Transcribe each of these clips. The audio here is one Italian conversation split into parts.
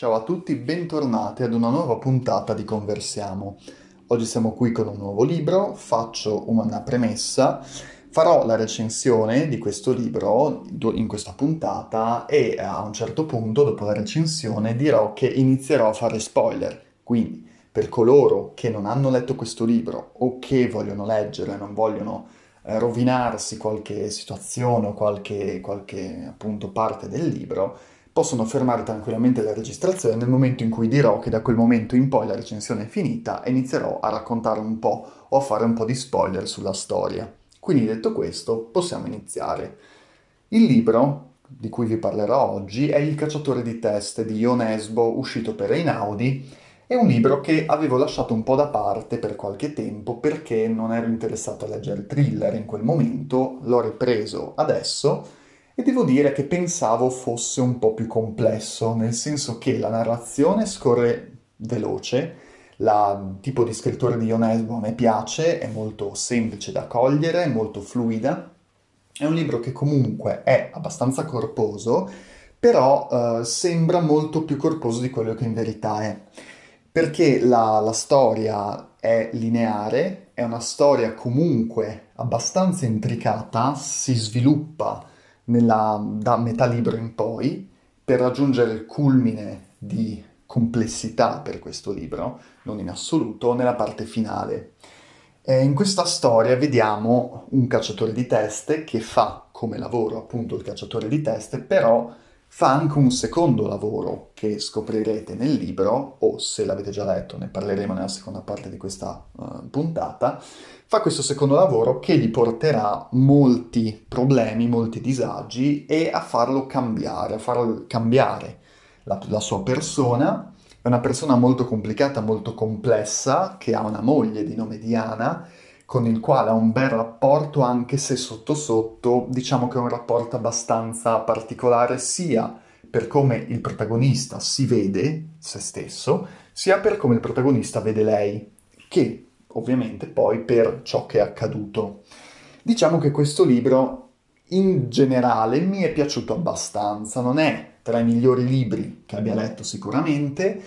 Ciao a tutti, bentornati ad una nuova puntata di Conversiamo. Oggi siamo qui con un nuovo libro, faccio una premessa, farò la recensione di questo libro in questa puntata e a un certo punto, dopo la recensione, dirò che inizierò a fare spoiler. Quindi, per coloro che non hanno letto questo libro o che vogliono leggere e non vogliono eh, rovinarsi qualche situazione o qualche, qualche appunto parte del libro, possono fermare tranquillamente la registrazione nel momento in cui dirò che da quel momento in poi la recensione è finita e inizierò a raccontare un po' o a fare un po' di spoiler sulla storia. Quindi detto questo, possiamo iniziare. Il libro di cui vi parlerò oggi è Il cacciatore di teste di Ion Esbo, uscito per Einaudi. È un libro che avevo lasciato un po' da parte per qualche tempo perché non ero interessato a leggere thriller in quel momento, l'ho ripreso adesso e devo dire che pensavo fosse un po' più complesso, nel senso che la narrazione scorre veloce, il tipo di scrittura di Ionesbo a me piace, è molto semplice da cogliere, è molto fluida, è un libro che comunque è abbastanza corposo, però eh, sembra molto più corposo di quello che in verità è, perché la, la storia è lineare, è una storia comunque abbastanza intricata, si sviluppa nella, da metà libro in poi per raggiungere il culmine di complessità per questo libro, non in assoluto, nella parte finale. E in questa storia vediamo un cacciatore di teste che fa come lavoro appunto il cacciatore di teste, però fa anche un secondo lavoro che scoprirete nel libro, o se l'avete già letto ne parleremo nella seconda parte di questa uh, puntata, fa questo secondo lavoro che gli porterà molti problemi, molti disagi e a farlo cambiare, a farlo cambiare la, la sua persona. È una persona molto complicata, molto complessa, che ha una moglie di nome Diana, con il quale ha un bel rapporto, anche se sotto sotto diciamo che è un rapporto abbastanza particolare sia per come il protagonista si vede se stesso, sia per come il protagonista vede lei, che ovviamente poi per ciò che è accaduto. Diciamo che questo libro in generale mi è piaciuto abbastanza, non è tra i migliori libri che abbia letto sicuramente,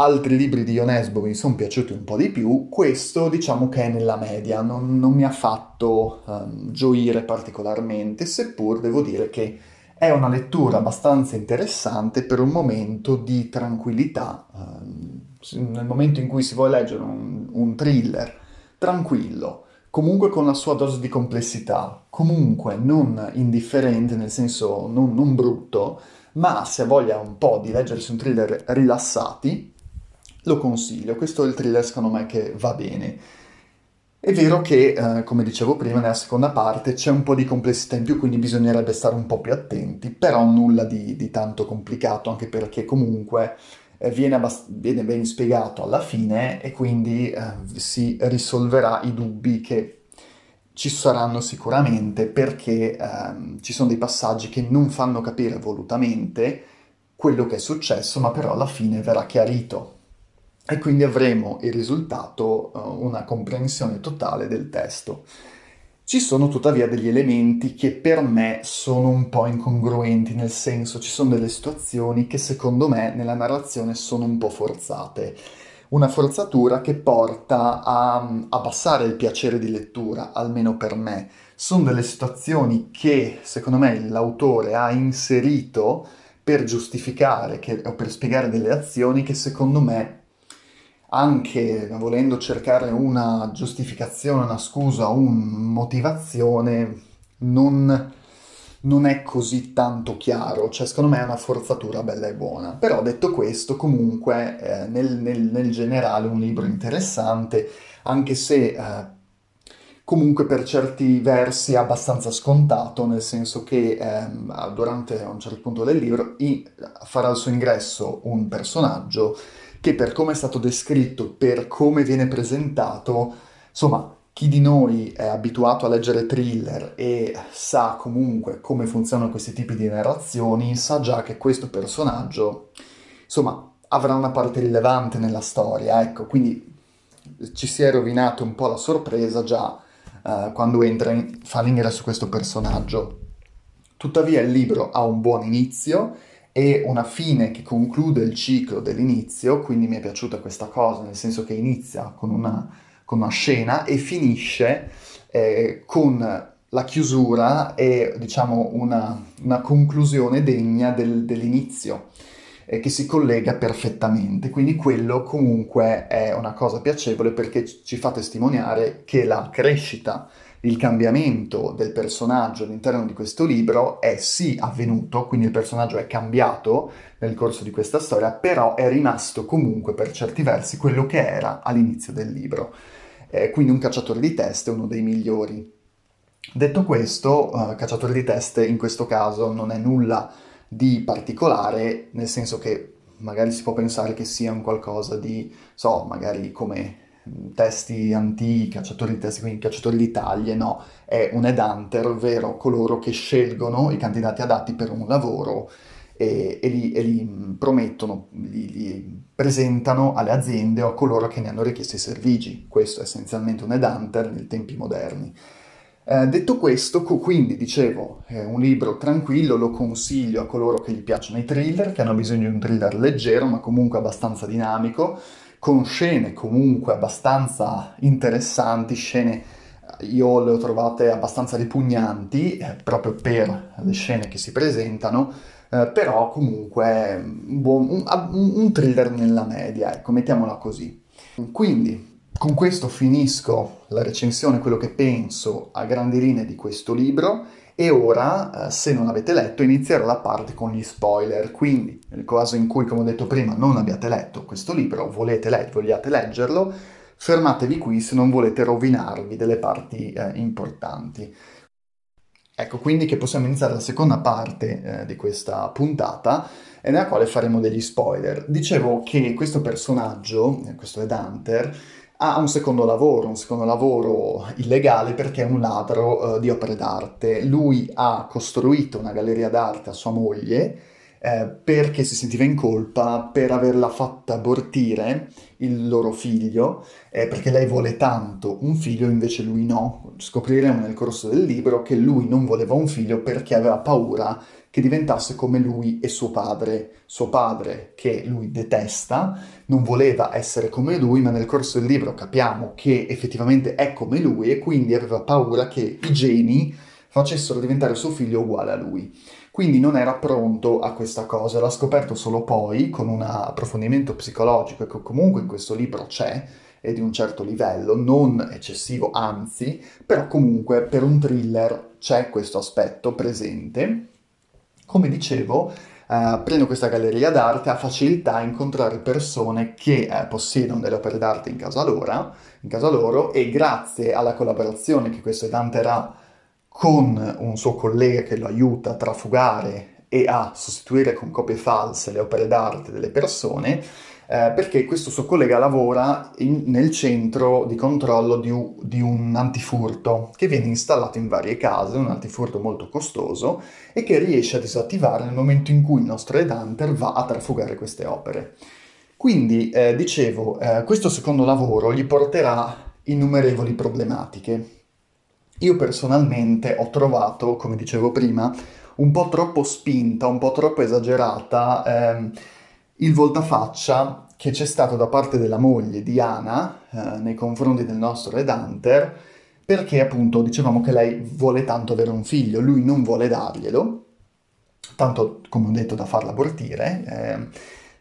Altri libri di Ionesbo mi sono piaciuti un po' di più, questo diciamo che è nella media, non, non mi ha fatto um, gioire particolarmente, seppur devo dire che è una lettura abbastanza interessante per un momento di tranquillità, um, nel momento in cui si vuole leggere un, un thriller tranquillo, comunque con la sua dose di complessità, comunque non indifferente, nel senso non, non brutto, ma se voglia un po' di leggersi un thriller rilassati, lo consiglio, questo è il thriller secondo me che va bene. È vero che, eh, come dicevo prima, nella seconda parte c'è un po' di complessità in più, quindi bisognerebbe stare un po' più attenti, però nulla di, di tanto complicato, anche perché comunque eh, viene, abbast- viene, ben spiegato alla fine e quindi eh, si risolverà i dubbi che ci saranno sicuramente, perché ehm, ci sono dei passaggi che non fanno capire volutamente quello che è successo, ma però alla fine verrà chiarito e quindi avremo il risultato, uh, una comprensione totale del testo. Ci sono tuttavia degli elementi che per me sono un po' incongruenti, nel senso ci sono delle situazioni che secondo me nella narrazione sono un po' forzate. Una forzatura che porta a um, abbassare il piacere di lettura, almeno per me. Sono delle situazioni che secondo me l'autore ha inserito per giustificare che, o per spiegare delle azioni che secondo me anche volendo cercare una giustificazione, una scusa, una motivazione, non, non, è così tanto chiaro, cioè secondo me è una forzatura bella e buona. Però detto questo, comunque eh, nel, nel, nel, generale un libro interessante, anche se eh, comunque per certi versi è abbastanza scontato, nel senso che eh, durante un certo punto del libro i, farà il suo ingresso un personaggio che per come è stato descritto, per come viene presentato, insomma, chi di noi è abituato a leggere thriller e sa comunque come funzionano questi tipi di narrazioni, sa già che questo personaggio, insomma, avrà una parte rilevante nella storia, ecco, quindi ci si è rovinato un po' la sorpresa già uh, quando entra in, fa l'ingresso questo personaggio. Tuttavia il libro ha un buon inizio, e una fine che conclude il ciclo dell'inizio, quindi mi è piaciuta questa cosa, nel senso che inizia con una, con una scena e finisce eh, con la chiusura e diciamo una, una conclusione degna del, dell'inizio eh, che si collega perfettamente. Quindi quello comunque è una cosa piacevole perché ci fa testimoniare che la crescita, il cambiamento del personaggio all'interno di questo libro è sì avvenuto, quindi il personaggio è cambiato nel corso di questa storia, però è rimasto comunque per certi versi quello che era all'inizio del libro. Eh, quindi un cacciatore di teste è uno dei migliori. Detto questo, uh, cacciatore di teste in questo caso non è nulla di particolare, nel senso che magari si può pensare che sia un qualcosa di, so, magari come testi antichi, cacciatori di testi, quindi cacciatori di no, è un headhunter, ovvero coloro che scelgono i candidati adatti per un lavoro e, e, li, e li, promettono, li, li, presentano alle aziende o a coloro che ne hanno richiesto i servigi. Questo è essenzialmente un headhunter nei tempi moderni. Eh, detto questo, quindi dicevo, è un libro tranquillo, lo consiglio a coloro che gli piacciono i thriller, che hanno bisogno di un thriller leggero ma comunque abbastanza dinamico, con scene comunque abbastanza interessanti, scene io le ho trovate abbastanza ripugnanti eh, proprio per le scene che si presentano, eh, però comunque un, buon, un, un, thriller nella media, ecco, mettiamola così. Quindi, con questo finisco la recensione, quello che penso a grandi linee di questo libro e ora, eh, se non avete letto, inizierò la parte con gli spoiler. Quindi, nel caso in cui, come ho detto prima, non abbiate letto questo libro, volete le- vogliate leggerlo, fermatevi qui se non volete rovinarvi delle parti eh, importanti. Ecco quindi che possiamo iniziare la seconda parte eh, di questa puntata nella quale faremo degli spoiler. Dicevo che questo personaggio, eh, questo Ed Hunter, ha un secondo lavoro, un secondo lavoro illegale perché è un ladro uh, di opere d'arte. Lui ha costruito una galleria d'arte a sua moglie eh, perché si sentiva in colpa per averla fatta abortire il loro figlio, eh, perché lei vuole tanto un figlio, invece lui no. Scopriremo nel corso del libro che lui non voleva un figlio perché aveva paura che diventasse come lui e suo padre. Suo padre, che lui detesta, non voleva essere come lui, ma nel corso del libro capiamo che effettivamente è come lui e quindi aveva paura che i geni facessero diventare suo figlio uguale a lui. Quindi non era pronto a questa cosa, l'ha scoperto solo poi con un approfondimento psicologico che comunque in questo libro c'è e di un certo livello, non eccessivo, anzi, però comunque per un thriller c'è questo aspetto presente come dicevo, eh, aprendo questa galleria d'arte ha facilità a incontrare persone che eh, possiedono delle opere d'arte in casa, loro, in casa loro e grazie alla collaborazione che questo Dante ha con un suo collega che lo aiuta a trafugare e a sostituire con copie false le opere d'arte delle persone, eh, perché questo suo collega lavora in, nel centro di controllo di, di, un antifurto che viene installato in varie case, un antifurto molto costoso e che riesce a disattivare nel momento in cui il nostro Headhunter va a trafugare queste opere. Quindi, eh, dicevo, eh, questo secondo lavoro gli porterà innumerevoli problematiche. Io personalmente ho trovato, come dicevo prima, un po' troppo spinta, un po' troppo esagerata ehm, il voltafaccia che c'è stato da parte della moglie Diana eh, nei confronti del nostro Red Hunter, perché appunto dicevamo che lei vuole tanto avere un figlio, lui non vuole darglielo, tanto come ho detto da farla abortire. Eh,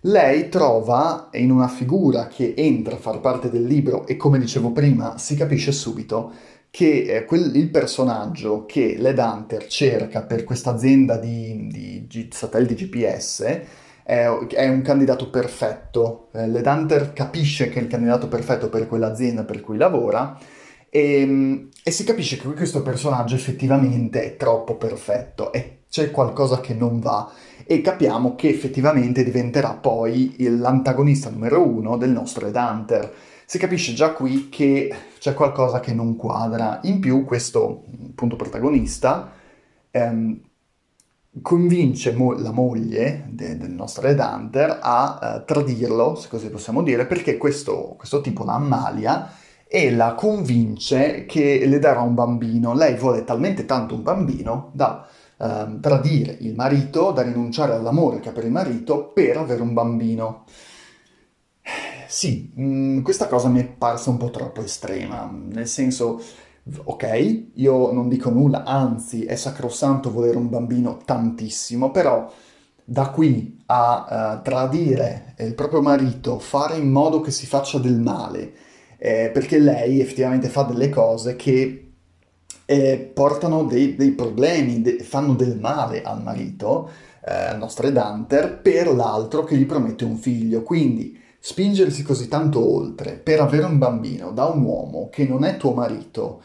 lei trova in una figura che entra a far parte del libro e come dicevo prima si capisce subito che eh, quel, il personaggio che Led Hunter cerca per questa azienda di, di, di satelliti GPS è, un candidato perfetto. Eh, Led Hunter capisce che è il candidato perfetto per quell'azienda per cui lavora e, ehm, e si capisce che questo personaggio effettivamente è troppo perfetto e c'è qualcosa che non va e capiamo che effettivamente diventerà poi l'antagonista numero uno del nostro Red Hunter. Si capisce già qui che c'è qualcosa che non quadra. In più questo appunto protagonista ehm, convince mo- la moglie de- del nostro Red Hunter a uh, tradirlo, se così possiamo dire, perché questo, questo tipo la ammalia e la convince che le darà un bambino. Lei vuole talmente tanto un bambino da eh, tradire il marito, da rinunciare all'amore che ha per il marito per avere un bambino. Sì, mh, mm, questa cosa mi è parsa un po' troppo estrema, nel senso, ok, io non dico nulla, anzi è sacrosanto volere un bambino tantissimo, però da qui a uh, tradire il proprio marito, fare in modo che si faccia del male, eh, perché lei effettivamente fa delle cose che eh, portano dei, dei problemi, de- fanno del male al marito, eh, al nostro Edanter, per l'altro che gli promette un figlio. Quindi spingersi così tanto oltre per avere un bambino da un uomo che non è tuo marito,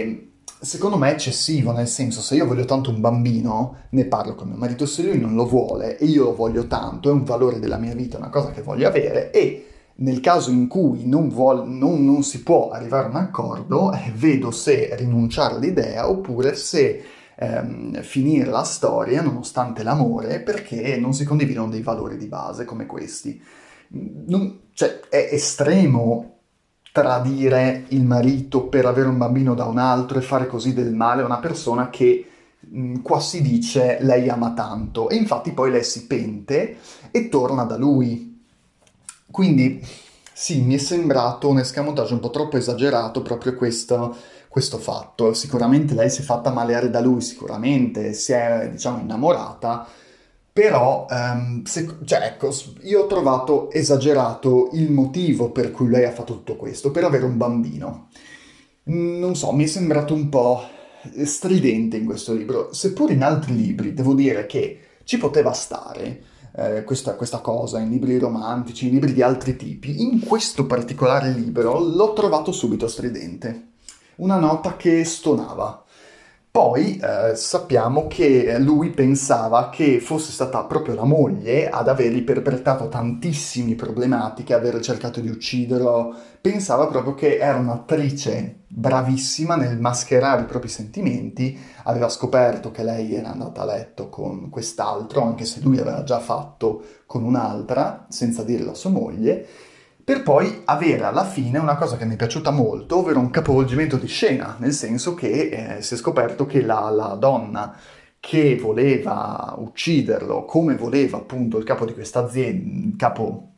è, secondo me è eccessivo, nel senso se io voglio tanto un bambino, ne parlo con mio marito, se lui non lo vuole e io lo voglio tanto, è un valore della mia vita, è una cosa che voglio avere e nel caso in cui non, vuol, non, non si può arrivare a un accordo, eh, vedo se rinunciare all'idea oppure se ehm, finire la storia nonostante l'amore perché non si condividono dei valori di base come questi. Non, cioè, è estremo tradire il marito per avere un bambino da un altro e fare così del male a una persona che mh, qua si dice lei ama tanto e infatti poi lei si pente e torna da lui. Quindi sì, mi è sembrato un escamotage un po' troppo esagerato proprio questo, questo fatto. Sicuramente lei si è fatta maleare da lui, sicuramente si è, diciamo, innamorata, però, um, se, cioè, ecco, io ho trovato esagerato il motivo per cui lei ha fatto tutto questo, per avere un bambino. Non so, mi è sembrato un po' stridente in questo libro, seppur in altri libri devo dire che ci poteva stare eh, questa, questa cosa, in libri romantici, in libri di altri tipi, in questo particolare libro l'ho trovato subito stridente. Una nota che stonava. Poi eh, sappiamo che lui pensava che fosse stata proprio la moglie ad avergli perpetrato tantissime problematiche, aver cercato di ucciderlo. Pensava proprio che era un'attrice bravissima nel mascherare i propri sentimenti. Aveva scoperto che lei era andata a letto con quest'altro, anche se lui aveva già fatto con un'altra, senza dirlo a sua moglie per poi avere alla fine una cosa che mi è piaciuta molto, ovvero un capovolgimento di scena, nel senso che eh, si è scoperto che la, la, donna che voleva ucciderlo, come voleva appunto il capo di questa azienda, il capo,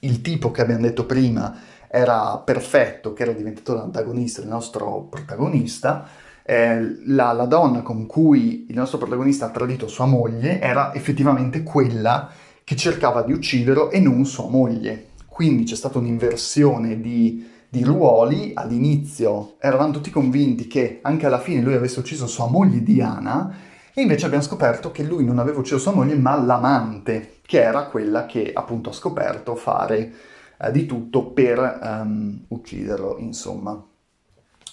il tipo che abbiamo detto prima, era perfetto, che era diventato l'antagonista del nostro protagonista, eh, la, la donna con cui il nostro protagonista ha tradito sua moglie era effettivamente quella che cercava di ucciderlo e non sua moglie quindi c'è stata un'inversione di, di ruoli. All'inizio eravamo tutti convinti che anche alla fine lui avesse ucciso sua moglie Diana, e invece abbiamo scoperto che lui non aveva ucciso sua moglie, ma l'amante, che era quella che appunto ha scoperto fare eh, di tutto per um, ucciderlo, insomma.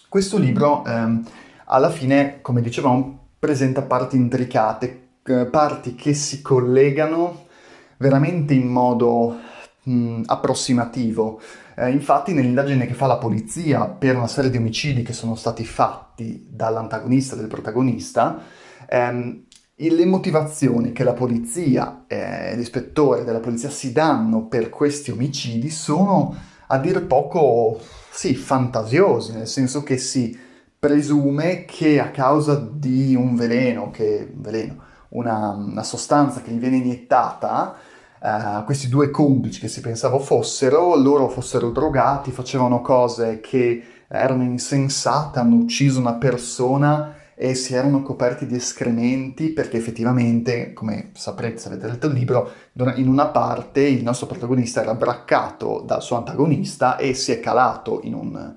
Questo libro um, alla fine, come dicevamo, presenta parti intricate, eh, parti che si collegano veramente in modo mh, mm, approssimativo. Eh, infatti nell'indagine che fa la polizia per una serie di omicidi che sono stati fatti dall'antagonista del protagonista, ehm, le motivazioni che la polizia e eh, l'ispettore della polizia si danno per questi omicidi sono a dire poco, sì, fantasiosi, nel senso che si presume che a causa di un veleno, che, veleno una, una sostanza che gli viene iniettata, uh, questi due complici che si pensava fossero, loro fossero drogati, facevano cose che erano insensate, hanno ucciso una persona e si erano coperti di escrementi perché effettivamente, come saprete se avete letto il libro, in una parte il nostro protagonista era braccato dal suo antagonista e si è calato in un,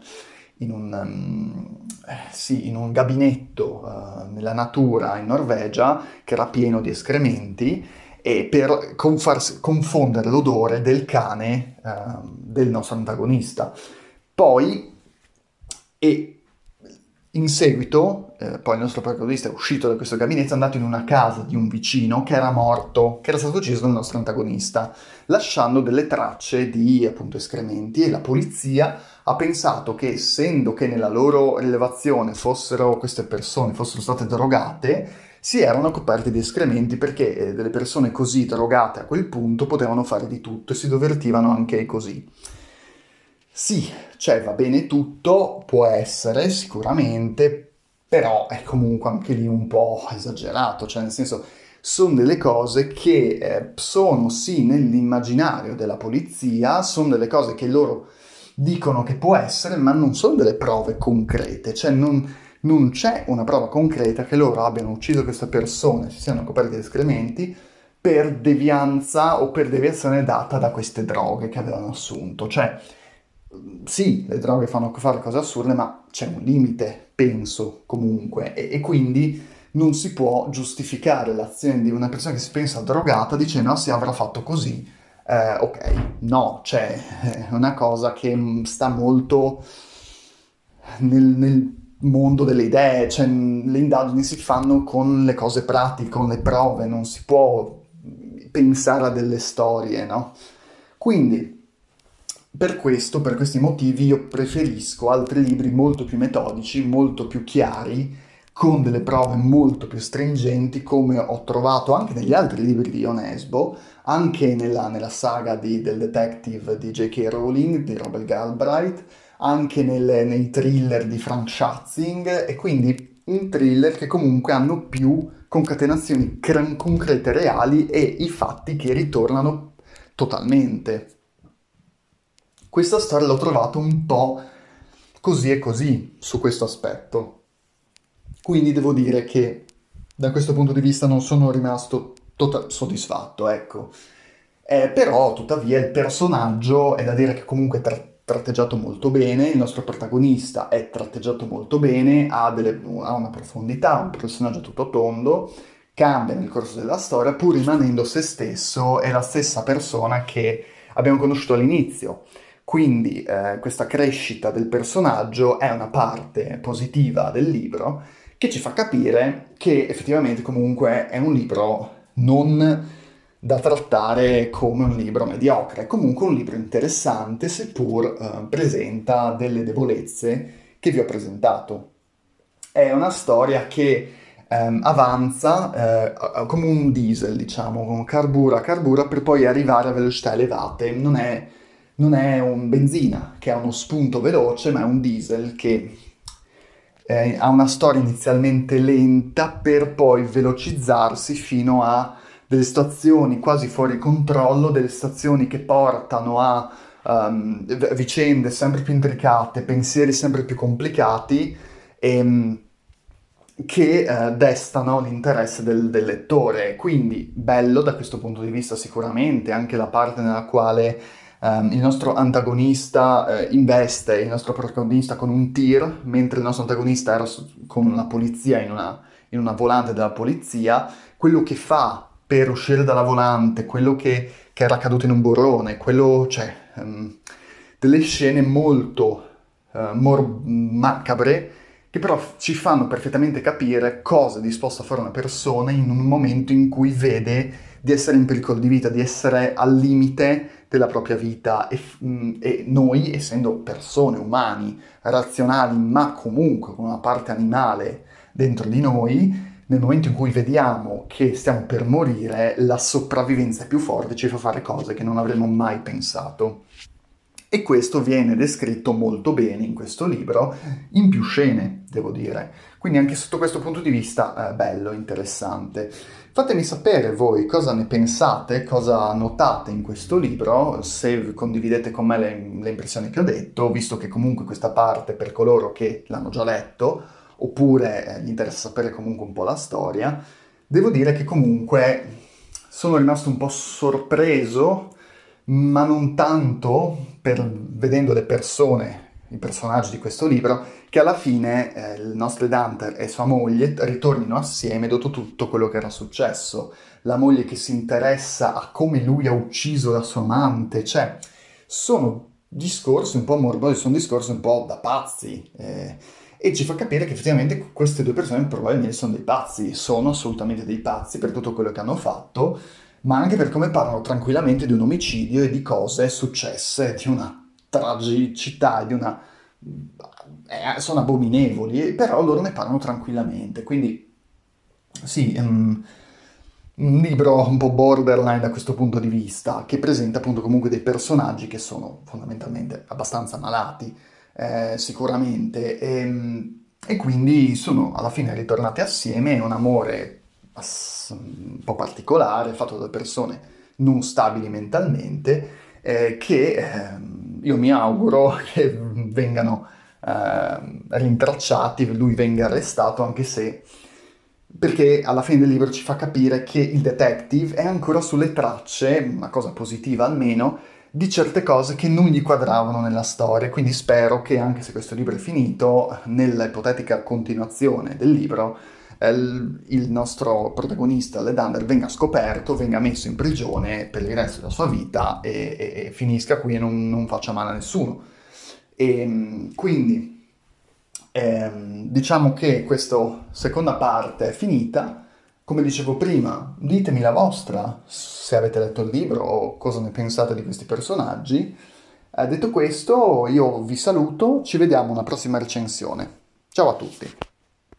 in un, um, sì, in un gabinetto uh, nella natura in Norvegia che era pieno di escrementi e per confarsi, confondere l'odore del cane eh, del nostro antagonista. Poi, e in seguito, eh, poi il nostro protagonista è uscito da questo gabinetto, è andato in una casa di un vicino che era morto, che era stato ucciso dal nostro antagonista, lasciando delle tracce di appunto escrementi e la polizia ha pensato che essendo che nella loro rilevazione fossero queste persone fossero state drogate, si erano coperti di escrementi perché eh, delle persone così drogate a quel punto potevano fare di tutto e si divertivano anche così. Sì, cioè va bene tutto, può essere sicuramente, però è comunque anche lì un po' esagerato, cioè nel senso sono delle cose che eh, sono sì nell'immaginario della polizia, sono delle cose che loro dicono che può essere, ma non sono delle prove concrete, cioè non, non c'è una prova concreta che loro abbiano ucciso questa persona, si siano coperti di escrementi per devianza o per deviazione data da queste droghe che avevano assunto. Cioè, sì, le droghe fanno fare cose assurde, ma c'è un limite, penso, comunque, e, e quindi non si può giustificare l'azione di una persona che si pensa drogata dicendo ah, si avrà fatto così. Eh, ok, no, cioè è una cosa che sta molto nel, nel mondo delle idee, cioè le indagini si fanno con le cose pratiche, con le prove, non si può pensare a delle storie, no? Quindi, per questo, per questi motivi, io preferisco altri libri molto più metodici, molto più chiari, con delle prove molto più stringenti, come ho trovato anche negli altri libri di Onesbo, anche nella, nella saga di, del detective di J.K. Rowling, di Robert Galbraith, anche nelle, nei thriller di Frank Schatzing, e quindi in thriller che comunque hanno più concatenazioni cr- concrete reali e i fatti che ritornano totalmente. Questa storia l'ho trovato un po' così e così su questo aspetto. Quindi devo dire che da questo punto di vista non sono rimasto tota- soddisfatto, ecco. Eh, però, tuttavia, il personaggio è da dire che comunque tra- tratteggiato molto bene, il nostro protagonista è tratteggiato molto bene, ha, delle, ha una profondità, un personaggio tutto tondo, cambia nel corso della storia, pur rimanendo se stesso, è la stessa persona che abbiamo conosciuto all'inizio. Quindi eh, questa crescita del personaggio è una parte positiva del libro che ci fa capire che effettivamente comunque è un libro non da trattare come un libro mediocre, è comunque un libro interessante seppur eh, presenta delle debolezze che vi ho presentato. È una storia che ehm, avanza eh, come un diesel, diciamo, carbura, carbura per poi arrivare a velocità elevate. Non è, non è un benzina che ha uno spunto veloce, ma è un diesel che eh, ha una storia inizialmente lenta per poi velocizzarsi fino a delle situazioni quasi fuori controllo, delle situazioni che portano a um, vicende sempre più intricate, pensieri sempre più complicati e, um, che uh, destano l'interesse del, del, lettore. Quindi bello da questo punto di vista sicuramente anche la parte nella quale Um, il nostro antagonista uh, investe il nostro protagonista con un tir, mentre il nostro antagonista era con la polizia in una, in una, volante della polizia. Quello che fa per uscire dalla volante, quello che, che era caduto in un burrone, quello, cioè, um, delle scene molto uh, mor- macabre che però ci fanno perfettamente capire cosa è disposto a fare una persona in un momento in cui vede di essere in pericolo di vita, di essere al limite della propria vita e, mm, e, noi, essendo persone umani, razionali, ma comunque con una parte animale dentro di noi, nel momento in cui vediamo che stiamo per morire, la sopravvivenza è più forte, ci fa fare cose che non avremmo mai pensato. E questo viene descritto molto bene in questo libro, in più scene, devo dire. Quindi anche sotto questo punto di vista, eh, bello, interessante. Fatemi sapere voi cosa ne pensate, cosa notate in questo libro, se condividete con me le, le impressioni che ho detto, visto che comunque questa parte per coloro che l'hanno già letto, oppure eh, gli interessa sapere comunque un po' la storia, devo dire che comunque sono rimasto un po' sorpreso, ma non tanto per vedendo le persone, i personaggi di questo libro, che alla fine eh, il nostro Hunter e sua moglie ritornino assieme dopo tutto quello che era successo. La moglie che si interessa a come lui ha ucciso la sua amante, cioè sono discorsi un po' morbosi, sono discorsi un po' da pazzi. Eh, e ci fa capire che effettivamente queste due persone probabilmente sono dei pazzi, sono assolutamente dei pazzi per tutto quello che hanno fatto, ma anche per come parlano tranquillamente di un omicidio e di cose successe, di una tragicità, di una eh, sono abominevoli, però loro ne parlano tranquillamente. Quindi sì, um, un libro un po' borderline da questo punto di vista, che presenta appunto comunque dei personaggi che sono fondamentalmente abbastanza malati, eh, sicuramente. E, um, e quindi sono alla fine ritornati assieme, un amore un po' particolare, fatto da persone non stabili mentalmente, eh, che eh, io mi auguro che vengano eh, rintracciati, lui venga arrestato, anche se perché alla fine del libro ci fa capire che il detective è ancora sulle tracce, una cosa positiva almeno, di certe cose che non gli quadravano nella storia, quindi spero che anche se questo libro è finito, nella ipotetica continuazione del libro, eh, il nostro protagonista, Ledander, venga scoperto, venga messo in prigione per il resto della sua vita e, e, e finisca qui e non, non, faccia male a nessuno. E, ehm, quindi ehm, diciamo che questa seconda parte è finita. Come dicevo prima, ditemi la vostra, se avete letto il libro o cosa ne pensate di questi personaggi. Eh, detto questo, io vi saluto, ci vediamo alla prossima recensione. Ciao a tutti!